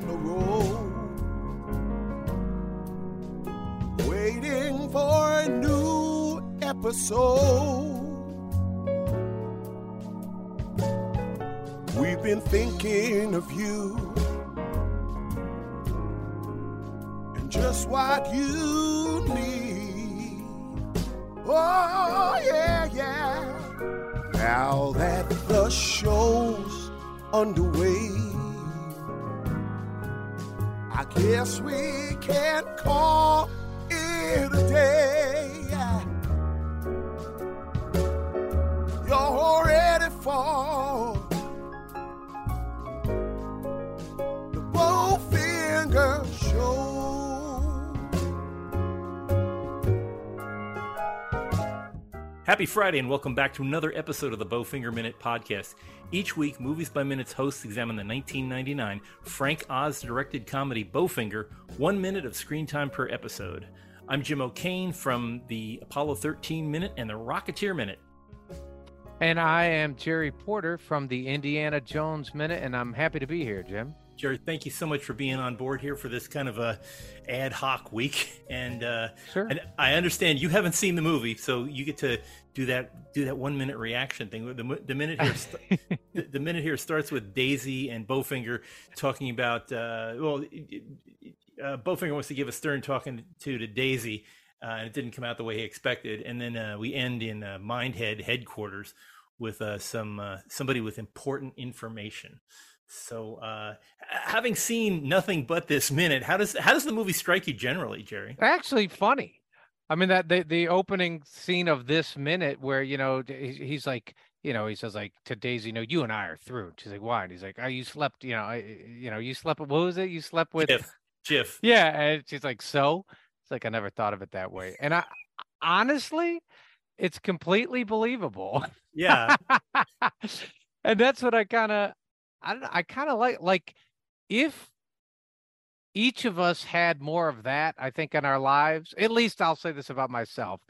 on the road, waiting for a new episode. We've been thinking of you and just what you need. Oh, yeah, yeah. Now that the show's underway, I guess we can call it a day. Happy Friday, and welcome back to another episode of the Bowfinger Minute podcast. Each week, Movies by Minutes hosts examine the 1999 Frank Oz directed comedy Bowfinger, one minute of screen time per episode. I'm Jim O'Kane from the Apollo 13 Minute and the Rocketeer Minute. And I am Jerry Porter from the Indiana Jones Minute, and I'm happy to be here, Jim. Jerry, thank you so much for being on board here for this kind of a ad hoc week. And, uh, Sure. and I understand you haven't seen the movie, so you get to do that do that one minute reaction thing. The, the minute here, the, the minute here starts with Daisy and Bowfinger talking about. Uh, well, uh, Bowfinger wants to give a stern talking to to Daisy, uh, and it didn't come out the way he expected. And then uh, we end in uh, Mindhead headquarters with uh, some uh, somebody with important information. So, uh, having seen nothing but this minute, how does how does the movie strike you generally, Jerry? Actually, funny. I mean that the the opening scene of this minute where you know he's, he's like you know he says like to Daisy, you know you and I are through. And she's like, why? And he's like, oh, you slept, you know, I, you know, you slept. What was it? You slept with. Jiff, Jiff. Yeah, and she's like, so. It's like I never thought of it that way. And I honestly, it's completely believable. Yeah, and that's what I kind of I don't know, I kind of like like if each of us had more of that, I think in our lives, at least I'll say this about myself.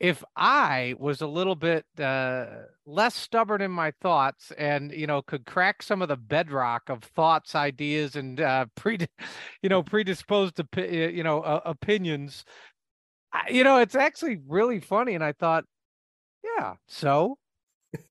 If I was a little bit uh, less stubborn in my thoughts and you know could crack some of the bedrock of thoughts, ideas, and uh, pre, you know predisposed to you know uh, opinions, I, you know it's actually really funny. And I thought, yeah, so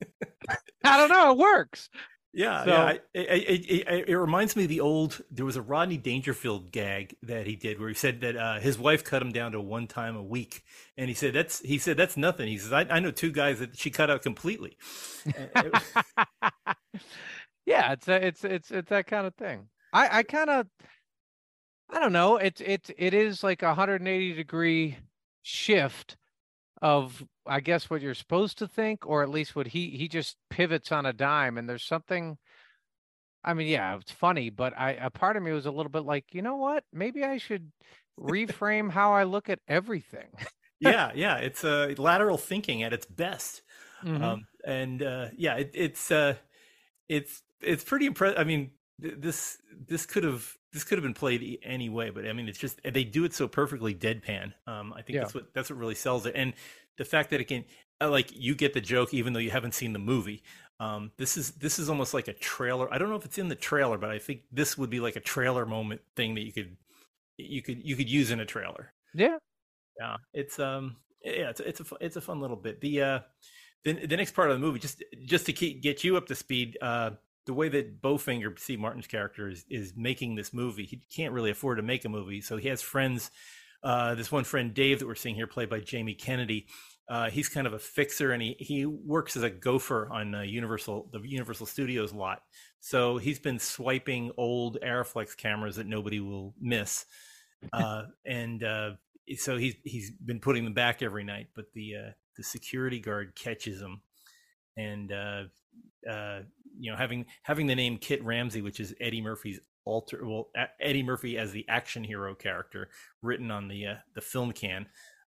I don't know, it works. Yeah, So- yeah. I- It, it, it, it reminds me of the old. There was a Rodney Dangerfield gag that he did where he said that uh, his wife cut him down to one time a week, and he said that's he said that's nothing. He says I, I know two guys that she cut out completely. Was- yeah, it's a, it's it's it's that kind of thing. I I kind of I don't know. It's it's it is like a 180 degree shift of I guess what you're supposed to think, or at least what he he just pivots on a dime. And there's something. I mean, yeah, it's funny, but I a part of me was a little bit like, you know what? Maybe I should reframe how I look at everything. yeah, yeah. It's uh, lateral thinking at its best. Mhm. um, and uh, yeah, it, it's uh, it's it's pretty impressive. I mean, this this could have this could have been played any way, but I mean, it's just they do it so perfectly deadpan. Um, I think Yeah. that's what that's what really sells it, and the fact that it can uh, like you get the joke even though you haven't seen the movie. Um, this is this is almost like a trailer. I don't know if it's in the trailer, but I think this would be like a trailer moment thing that you could you could you could use in a trailer. yeah. Yeah, it's um, yeah, it's it's a it's a fun little bit. The uh, the the next part of the movie, just just to keep get you up to speed, uh, the way that Bowfinger, Steve Martin's character, is is making this movie, he can't really afford to make a movie, so he has friends. Uh, this one friend, Dave, that we're seeing here, played by Jamie Kennedy. Uh, he's kind of a fixer, and he he works as a gopher on uh, Universal the Universal Studios lot. So he's been swiping old Arriflex cameras that nobody will miss, uh, and uh, so he's he's been putting them back every night. But the uh, the security guard catches him, and uh, uh, you know having having the name Kit Ramsey, which is Eddie Murphy's alter well Eddie Murphy as the action hero character written on the uh, the film can,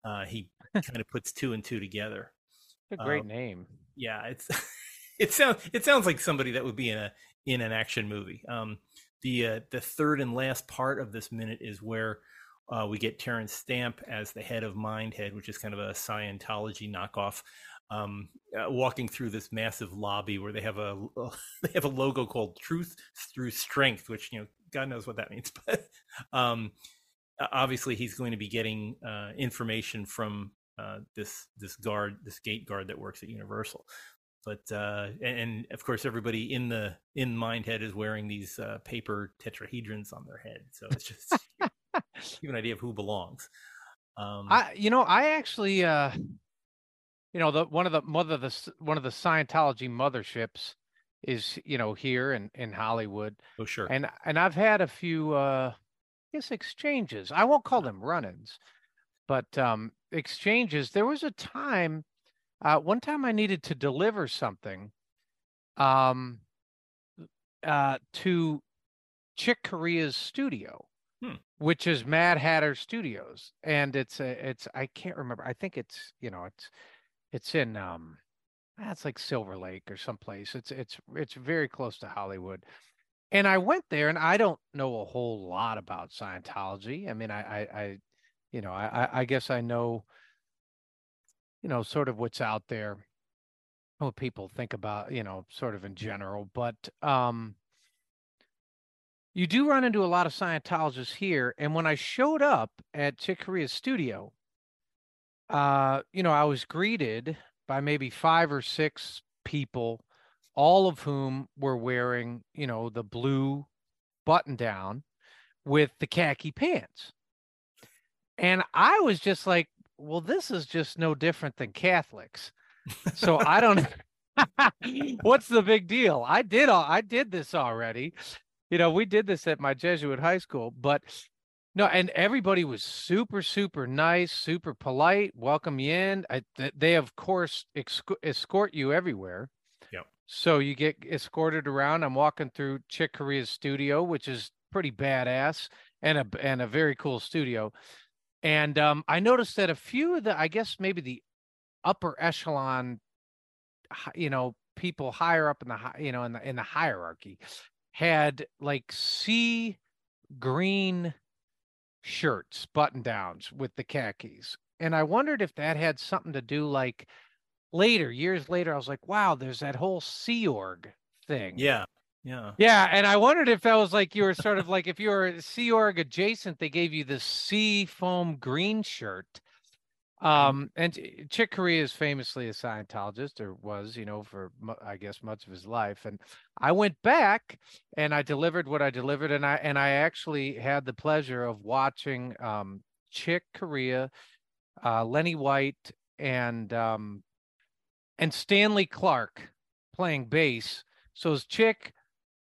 uh, he kind of puts two and two together. A great Um, name. yeah, it's it sounds it sounds like somebody that would be in a in an action movie. Um, the uh, the third and last part of this minute is where uh, we get Terence Stamp as the head of Mindhead, which is kind of a Scientology knockoff. Um, uh, walking through this massive lobby where they have a they have a logo called "Truth Through Strength," which you know God knows what that means, but um, obviously he's going to be getting uh, information from uh, this this guard, this gate guard that works at Universal. But uh, and, and, of course, everybody in the in Mindhead is wearing these uh, paper tetrahedrons on their head, so it's just give an idea of who belongs. Um, I, you know, I actually, uh, you know, the one of the mother the one of the Scientology motherships is you know here in in Hollywood. Oh sure. And and I've had a few, uh, I guess exchanges. I won't call them run-ins, but um, exchanges. There was a time, uh, one time I needed to deliver something, um, uh, to Chick Corea's studio, hmm. which is Mad Hatter Studios, and it's a, it's I can't remember. I think it's you know it's it's in um, that's like Silver Lake or someplace. It's it's it's very close to Hollywood. And I went there, and I don't know a whole lot about Scientology. I mean, I, I, I you know, I, I guess I know, you know, sort of what's out there, what people think about, you know, sort of in general. But um, you do run into a lot of Scientologists here. And when I showed up at Chick Corea's studio, uh, you know, I was greeted by maybe five or six people, all of whom were wearing, you know, the blue button down with the khaki pants. And I was just like, well, this is just no different than Catholics. So I don't what's the big deal? I did all I did this already. You know, we did this at my Jesuit high school, but no, and everybody was super, super nice, super polite, welcome you in. I, they, of course, escort you everywhere. Yep. So you get escorted around. I'm walking through Chick Corea's studio, which is pretty badass and a and a very cool studio. And um, I noticed that a few of the, I guess maybe the upper echelon, you know, people higher up in the, you know, in the in the hierarchy, had like sea green shirts, button downs with the khakis, and I wondered if that had something to do like later, years later. I was like, wow, there's that whole Sea Org thing. Yeah, yeah. Yeah. And I wondered if that was like you were sort of like if you were Sea Org adjacent, they gave you the sea foam green shirt. Mm-hmm. Um, and Chick Corea is famously a Scientologist, or was, you know, for I guess much of his life. And I went back and I delivered what I delivered, and I and I actually had the pleasure of watching um, Chick Corea, uh, Lenny White, and um, and Stanley Clarke playing bass. So it's Chick,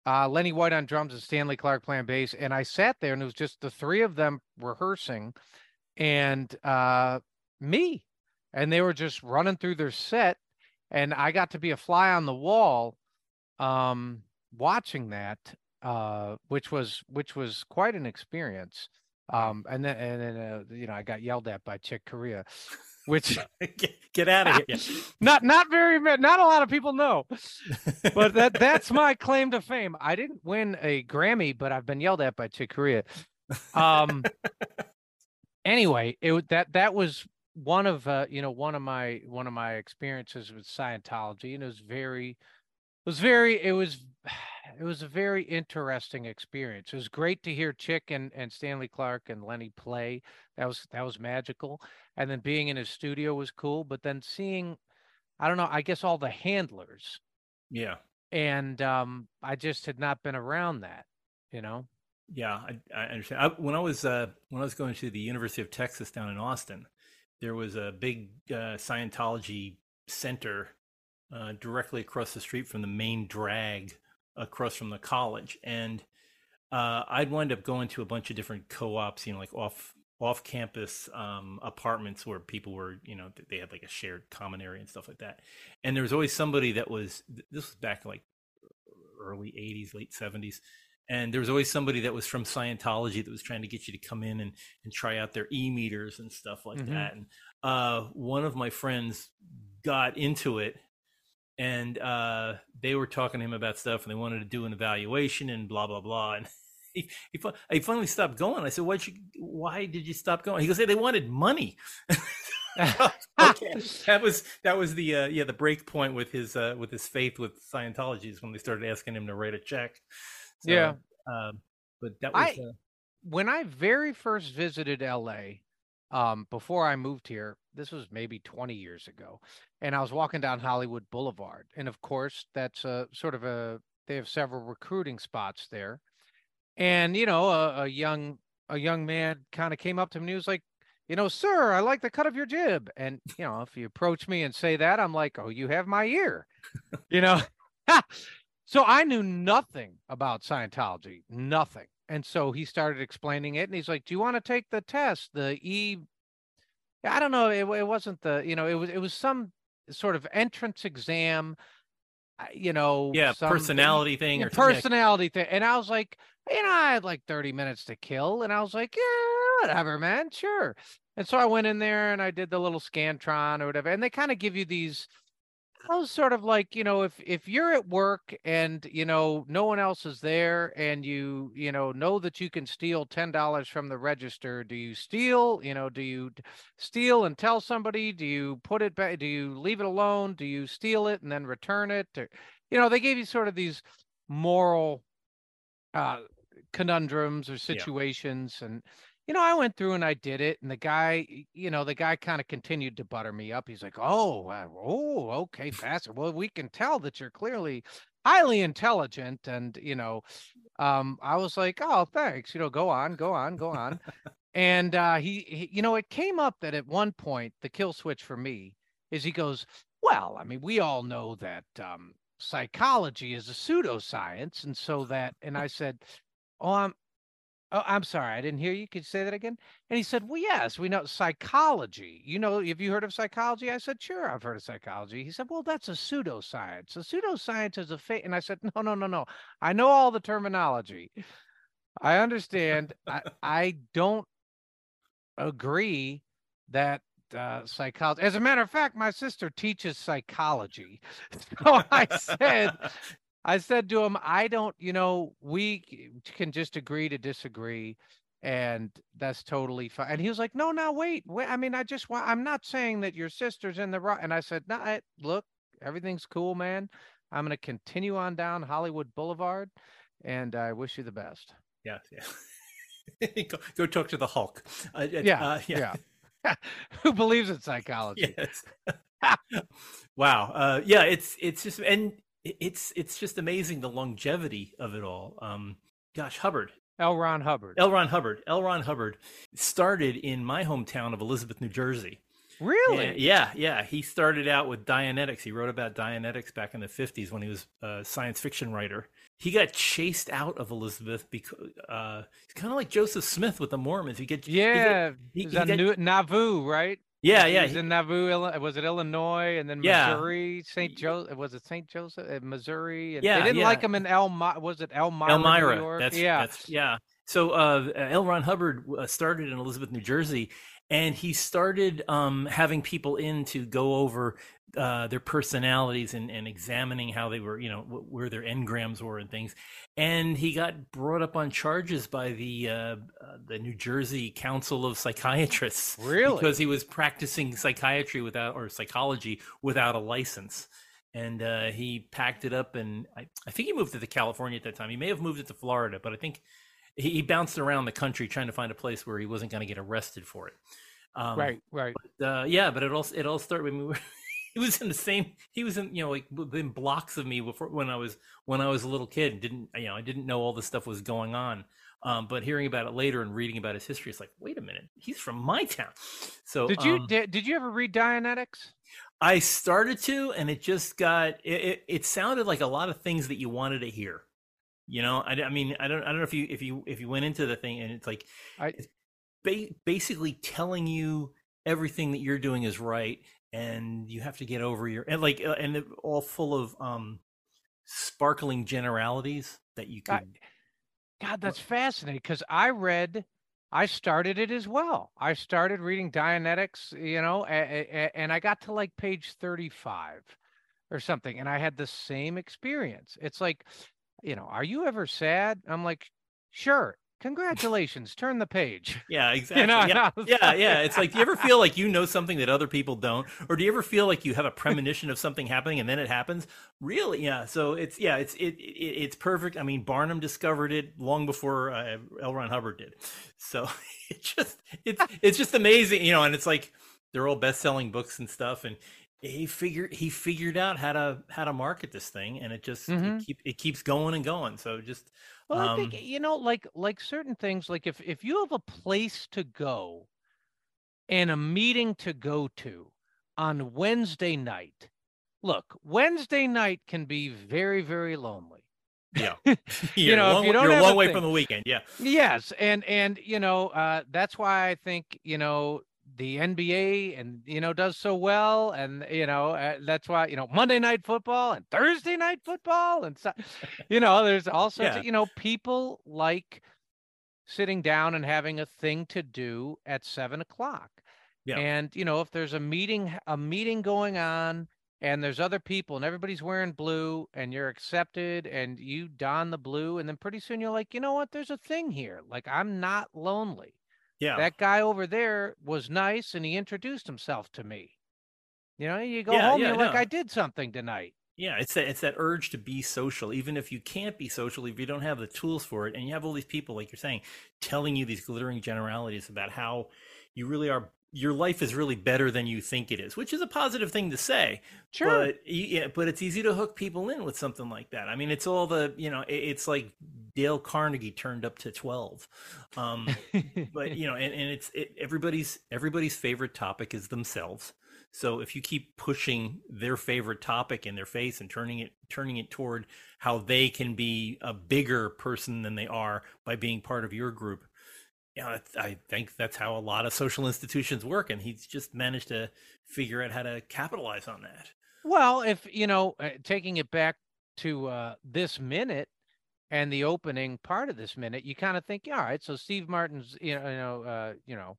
uh, Lenny White on drums and Stanley Clarke playing bass. And I sat there and it was just the three of them rehearsing and uh, me. And they were just running through their set. And I got to be a fly on the wall um, watching that, uh, which was which was quite an experience. Um, and then and then uh, you know I got yelled at by Chick Corea which get, get, out of here. not not very not a lot of people know, but that that's my claim to fame. I didn't win a Grammy, but I've been yelled at by Chick Corea. Um. anyway, it that that was one of uh, you know one of my one of my experiences with Scientology, and it was very it was very it was it was a very interesting experience. It was great to hear Chick and, and Stanley Clarke and Lenny play. That was that was magical. And then being in his studio was cool. But then seeing, I don't know, I guess all the handlers. Yeah. And um, I just had not been around that, you know. Yeah, I, I understand. I, when I was uh, when I was going to the University of Texas down in Austin, there was a big uh, Scientology center uh, directly across the street from the main drag across from the college, and uh, I'd wind up going to a bunch of different co-ops, you know, like off off campus um, apartments where people were, you know, they had like a shared common area and stuff like that. And there was always somebody that was this was back like early '80s, late '70s. And there was always somebody that was from Scientology that was trying to get you to come in and, and try out their e meters and stuff like mm-hmm. that. And uh, one of my friends got into it and uh, they were talking to him about stuff and they wanted to do an evaluation and blah blah blah and he, he, he finally stopped going i said why you why did you stop going he goes hey, they wanted money okay, that was that was the uh, yeah the break point with his uh, with his faith with Scientology is when they started asking him to write a check. So, Yeah. um, but that was I- uh, when I very first visited LA, um, before I moved here, this was maybe 20 years ago, and I was walking down Hollywood Boulevard, and of course, that's a sort of a they have several recruiting spots there, and you know, a, a young a young man kind of came up to me and he was like, you know, sir, I like the cut of your jib, and you know, if you approach me and say that, I'm like, oh, you have my ear, you know. So I knew nothing about Scientology, nothing. And so he started explaining it and he's like, "Do you want to take the test? The E I don't know, it, it wasn't the, you know, it was it was some sort of entrance exam, uh, you know, yeah some- personality thing yeah, or personality thing. And I was like, you know, I had like 30 minutes to kill. And I was like, yeah, whatever, man, sure. And so I went in there and I did the little Scantron or whatever. And they kind of give you these, Was sort of like, you know, if if you're at work and you know no one else is there and you you know know that you can steal ten dollars from the register, do you steal? You know, do you steal and tell somebody? Do you put it back? Do you leave it alone? Do you steal it and then return it? Or, you know, they gave you sort of these moral uh conundrums or situations and you know i went through and i did it and the guy you know the guy kind of continued to butter me up. He's like oh oh okay faster. Well we can tell that you're clearly highly intelligent and you know um i was like oh thanks you know go on go on go on. And uh he, he you know it came up that at one point the kill switch for me is he goes well i mean we all know that um psychology is a pseudoscience and so that and i said oh i'm oh i'm sorry i didn't hear you could you say that again? And he said well yes we know psychology. You know have you heard of psychology? I said sure i've heard of psychology. He said well that's a pseudoscience. A pseudoscience is a fake and i said no no no no. I know all the terminology. I understand. I i don't agree that uh, psychology. As a matter of fact, my sister teaches psychology. So I said, I said to him, I don't, you know, we can just agree to disagree, and that's totally fine. And he was like, No, no, wait, wait. I mean, I just want. I'm not saying that your sister's in the right. And I said, No, I, look, everything's cool, man. I'm going to continue on down Hollywood Boulevard, and I wish you the best. yeah yeah go, go talk to the hulk uh, uh, Yeah, uh, yeah. yeah. Who believes in psychology? yes wow uh yeah it's it's just and it's it's just amazing the longevity of it all um gosh hubbard L. Ron Hubbard. L. Ron Hubbard. L. Ron Hubbard started in my hometown of Elizabeth, New Jersey. really? Yeah, yeah. He started out with Dianetics. He wrote about Dianetics back in the 50s when he was a science fiction writer. He got chased out of Elizabeth because uh, he's kind of like Joseph Smith with the Mormons. He get Yeah, he- it was he got- Nauvoo, right? Yeah, He yeah. was he- in Nauvoo. Illi- Was it Illinois and then Yeah. Missouri, St. Joseph? Was it St. Joseph, uh, Missouri? And Yeah, they didn't like him in Elmira. Was it Elmira? Elmira. That's yeah. That's, yeah. So uh, L. Ron Hubbard uh, started in Elizabeth, New Jersey, and he started um, having people in to go over uh, their personalities and, and examining how they were, you know, wh- where their engrams were and things. And he got brought up on charges by the uh, uh, the New Jersey Council of Psychiatrists. Really? Because he was practicing psychiatry without or psychology without a license. And uh, he packed it up, and I, I think he moved it to California at that time. He may have moved it to Florida, but I think he, he bounced around the country trying to find a place where he wasn't going to get arrested for it. Um, right, right. uh, yeah, but it all it all started when we were. he was in the same. He was in you know like within blocks of me before when I was when I was a little kid. Didn't you know? I didn't know all this stuff was going on. Um, but hearing about it later and reading about his history, it's like, wait a minute, he's from my town. So Did you um, did, did you ever read Dianetics? I started to, and it just got. It, it, it sounded like a lot of things that you wanted to hear. You know, I, I mean, I don't, I don't know if you, if you, if you went into the thing and it's like, I- it's ba- basically telling you everything that you're doing is right, and you have to get over your, and like, uh, and all full of um sparkling generalities that you I- could. God, that's fascinating because I read, I started it as well. I started reading Dianetics, you know, a, a- a- and I got to like page 35 or something, and I had the same experience. It's like, you know, are you ever sad? I'm like, sure. congratulations, turn the page. Yeah, exactly. know, yeah. yeah, yeah. It's like, do you ever feel like you know something that other people don't, or do you ever feel like you have a premonition of something happening and then it happens? Really? Yeah. So it's yeah, it's it, it it's perfect. I mean, Barnum discovered it long before uh, L. Ron Hubbard did. So it just it's it's just amazing, you know. And it's like they're all best selling books and stuff, and he figured he figured out how to how to market this thing, and it just Mhm. it, keep, it keeps going and going. So just Well, I Um, think you know, like like certain things, like if if you have a place to go and a meeting to go to on Wednesday night, look, Wednesday night can be very very lonely. yeah, You know, a if you don't you're a long way thing- from the weekend. Yeah. Yes, and and you know, uh, that's why I think you know the NBA and you know does so well, and you know uh, that's why you know Monday night football and Thursday night football, and so, you know there's all sorts Yeah. of you know people like sitting down and having a thing to do at seven o'clock. Yeah. And you know if there's a meeting a meeting going on and there's other people and everybody's wearing blue and you're accepted and you don the blue and then pretty soon you're like you know what there's a thing here like i'm not lonely Yeah. that guy over there was nice and he introduced himself to me you know you go Yeah, home yeah, you're like i did something tonight Yeah, it's that it's that urge to be social, even if you can't be social, if you don't have the tools for it, and you have all these people, like you're saying, telling you these glittering generalities about how you really are. Your life is really better than you think it is, which is a positive thing to say. sure But yeah, but it's easy to hook people in with something like that. I mean, it's all the you know, it's like Dale Carnegie turned up to twelve. Um, but you know, and, and it's it, everybody's everybody's favorite topic is themselves. So if you keep pushing their favorite topic in their face and turning it turning it toward how they can be a bigger person than they are by being part of your group, yeah, that's- I think that's how a lot of social institutions work, and he's just managed to figure out how to capitalize on that. Well, if you know, uh, taking it back to uh, this minute and the opening part of this minute, you kind of think, yeah, all right. So Steve Martin's, you know, you know, uh, you know,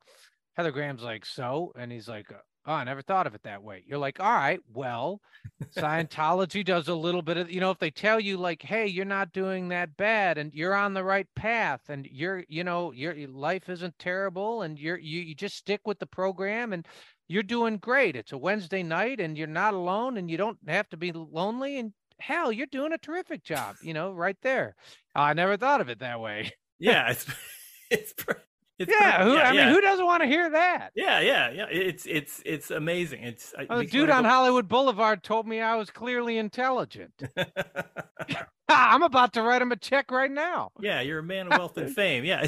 Heather Graham's like, so, and he's like, oh, I never thought of it that way. You're like, all right, well, Scientology does a little bit of, you know, if they tell you like, hey, you're not doing that bad, and you're on the right path, and you're, you know, your life isn't terrible, and you're you you just stick with the program, and you're doing great. It's a Wednesday night and you're not alone and you don't have to be lonely. And hell, you're doing a terrific job, you know, right there. Oh, I never thought of it that way. Yeah, it's it's pr- it's yeah. Who, I mean, who doesn't want to hear that? Yeah, yeah, yeah. It's it's it's amazing. It's I- it Oh, the dude on go- Hollywood Boulevard told me I was clearly intelligent. I'm about to write him a check right now. yeah, you're a man of wealth and fame. Yeah,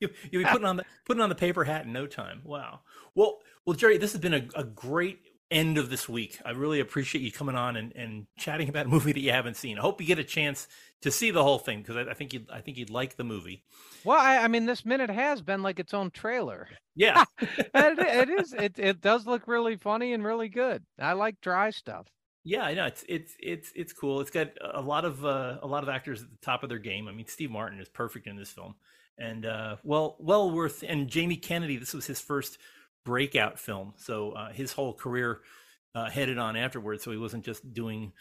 you, you'll be putting on the putting on the paper hat in no time. Wow. Well, well, Jerry, this has been a, a great end of this week. I really appreciate you coming on and, and chatting about a movie that you haven't seen. I hope you get a chance to see the whole thing because I, I think you I think you'd like the movie. Well, I, I mean, this minute has been like its own trailer. Yeah, it, it is. It it does look really funny and really good. I like dry stuff. Yeah, I know it's it's it's it's cool. It's got a lot of uh, a lot of actors at the top of their game. I mean, Steve Martin is perfect in this film, and uh, well well worth. And Jamie Kennedy, this was his first breakout film, so uh, his whole career uh, headed on afterwards. So he wasn't just doing,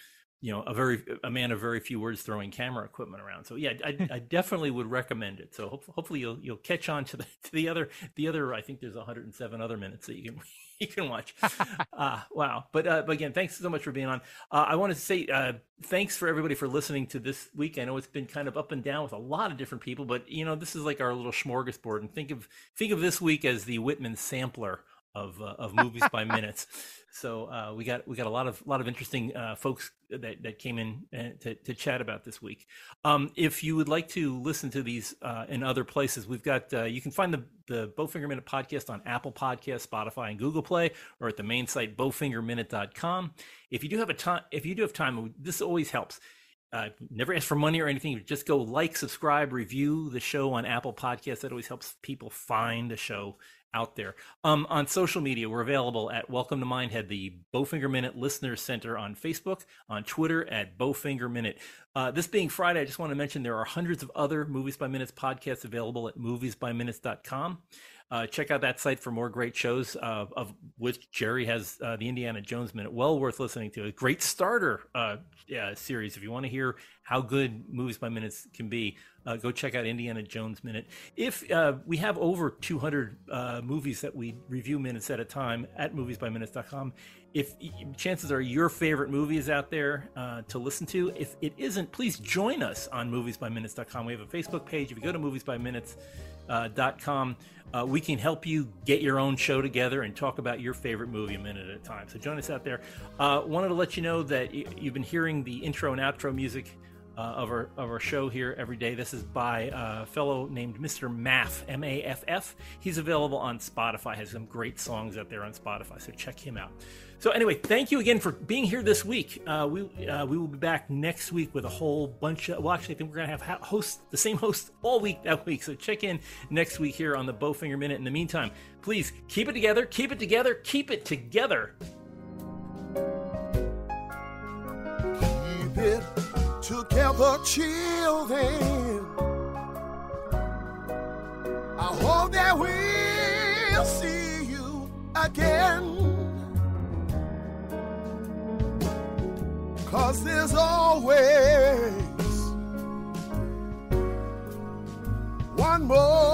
you know, a very a man of very few words throwing camera equipment around. So yeah, I, I definitely would recommend it. So hope, hopefully you'll you'll catch on to the to the other the other. I think there's 107 other minutes that you can you can watch. uh, wow. But, uh, but again, thanks so much for being on. Uh, I want to say uh, thanks for everybody for listening to this week. I know it's been kind of up and down with a lot of different people, but you know this is like our little smorgasbord. And think of think of this week as the Whitman sampler of uh, of movies by minutes. So uh, we got we got a lot of lot of interesting uh, folks that, that came in uh, to, to chat about this week. Um, if you would like to listen to these uh, in other places, we've got uh, you can find the the Bowfinger Minute podcast on Apple Podcast, Spotify, and Google Play, or at the main site bowfingerminute.com. If you do have a time, if you do have time, this always helps. Uh, never ask for money or anything. Just go like, subscribe, review the show on Apple Podcasts. That always helps people find the show out there. Um, on social media, we're available at Welcome to Mindhead, the Bowfinger Minute Listeners Center on Facebook, on Twitter at Bowfinger Minute. Uh, this being Friday, I just want to mention there are hundreds of other Movies by Minutes podcasts available at moviesbyminutes.com. Uh, check out that site for more great shows, uh, of which Jerry has uh, the Indiana Jones Minute. Well worth listening to. A great starter uh, yeah, series if you want to hear how good movies by minutes can be, uh, go check out Indiana Jones Minute. If uh, we have over 200 uh, movies that we review minutes at a time at moviesbyminutes.com, if chances are your favorite movie is out there uh, to listen to, if it isn't, please join us on moviesbyminutes.com. We have a Facebook page. If you go to moviesbyminutes.com, uh, we can help you get your own show together and talk about your favorite movie a minute at a time. So join us out there. Uh, wanted to let you know that you've been hearing the intro and outro music uh, of our of our show here every day. This is by a fellow named Mr. Maff, M A F F. He's available on Spotify. Has some great songs out there on Spotify, so check him out. So anyway, thank you again for being here this week. Uh, we uh, we will be back next week with a whole bunch of. Well, actually, I think we're gonna have host the same host all week that week. So check in next week here on the Bowfinger Minute. In the meantime, please keep it together, keep it together, keep it together. Keep it together, children. I hope that we'll see you again. Cause there's always one more